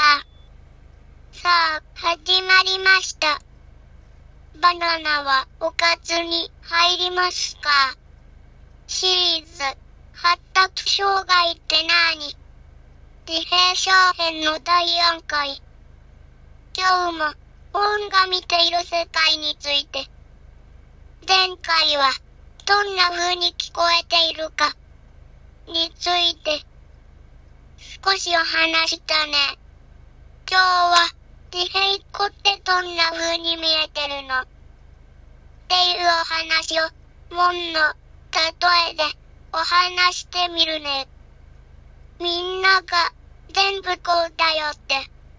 さあ、始まりました。バナナはおかずに入りますか？シリーズ、発達障害って何？自閉症編の第4回。今日も、本が見ている世界について。前回は、どんな風に聞こえているか、について、少しお話したね。今日は自閉っ子ってどんな風に見えてるの？っていうお話を、もんの例えでお話してみるね。みんなが全部こうだよって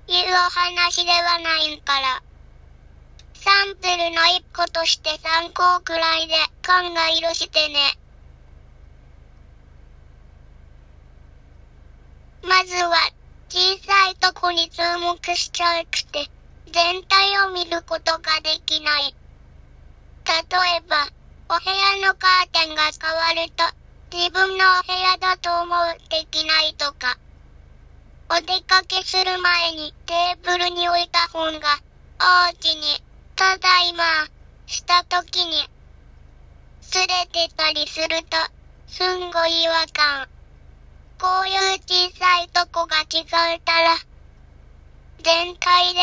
いうお話ではないんから。サンプルの一個として参考くらいで考えるしてね。まずは小さいとこに注目しちゃうくて全体を見ることができない。例えば、お部屋のカーテンが変わると自分のお部屋だと思うできないとか。お出かけする前にテーブルに置いた本がお家にただいました時にすれてたりするとすんごい違和感。こういう小さいとこが違えたら全体で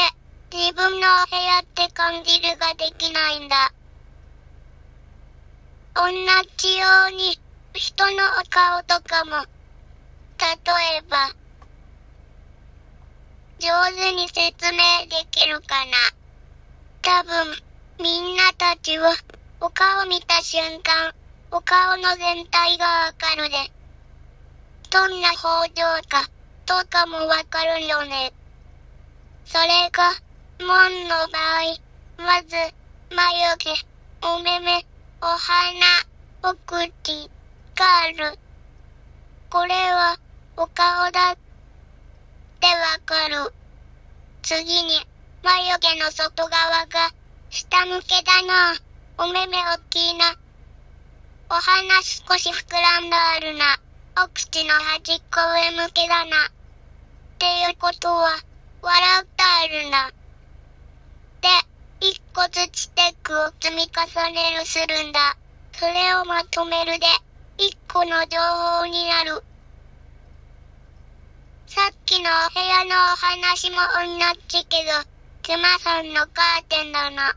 自分の部屋って感じるができないんだ。同じように人のお顔とかも、例えば、上手に説明できるかな。多分、みんなたちは、お顔見た瞬間、お顔の全体がわかるで。どんな表情か、とかもわかるよね。それが、もんの場合、まず、眉毛、お目目、お花、お口、がある。これは、お顔だってわかる。次に、眉毛の外側が、下向けだな。お目目おっきいな。お鼻少し膨らんだあるな。お口の端っこ上向けだな。っていうことは、笑ってあるな。で、一個ずつテックを積み重ねるするんだ。それをまとめるで。一個の情報になる。さっきのお部屋のお話も同じけど、熊さんのカーテンだな。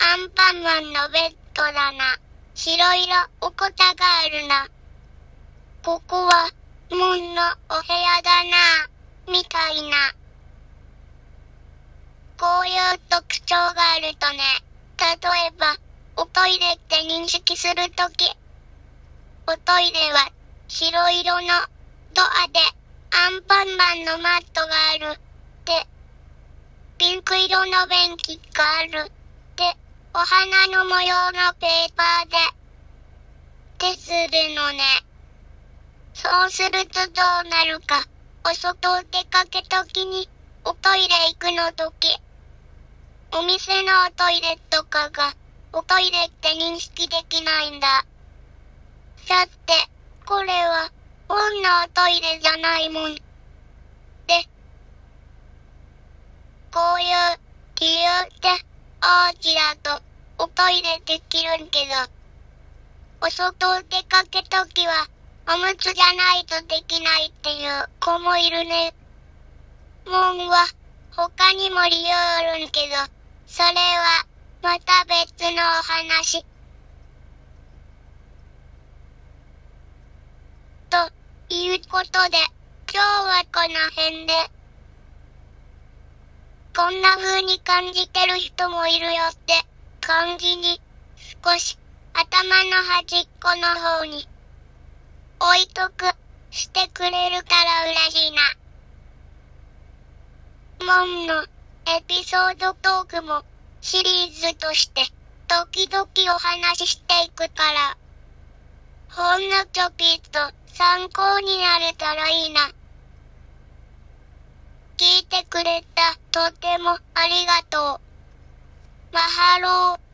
アンパンマンのベッドだな。白色おこたがあるな。ここは、門のお部屋だな。みたいな。こういう特徴があるとね、例えば、おトイレって認識するとき、おトイレは白色のドアでアンパンマンのマットがある。で、ピンク色の便器がある。で、お花の模様のペーパーで、でするのね。そうするとどうなるか。お外を出かけときに、おトイレ行くのとき、お店のおトイレとかが、おトイレって認識できないんだ。だって、これは、女トイレじゃないもん。で、こういう理由で、大きだと、おトイレできるんけど、お外を出かけときは、おむつじゃないとできないっていう子もいるね。もんは、他にも理由あるんけど、それは、また別のお話。ということで、今日はこの辺で。こんな風に感じてる人もいるよって感じに少し頭の端っこの方に置いとくしてくれるから嬉しいな。もんのエピソードトークもシリーズとして時々お話ししていくから、ほんのちょぴっと参考になれたらいいな。聞いてくれた、とてもありがとう。マハロー。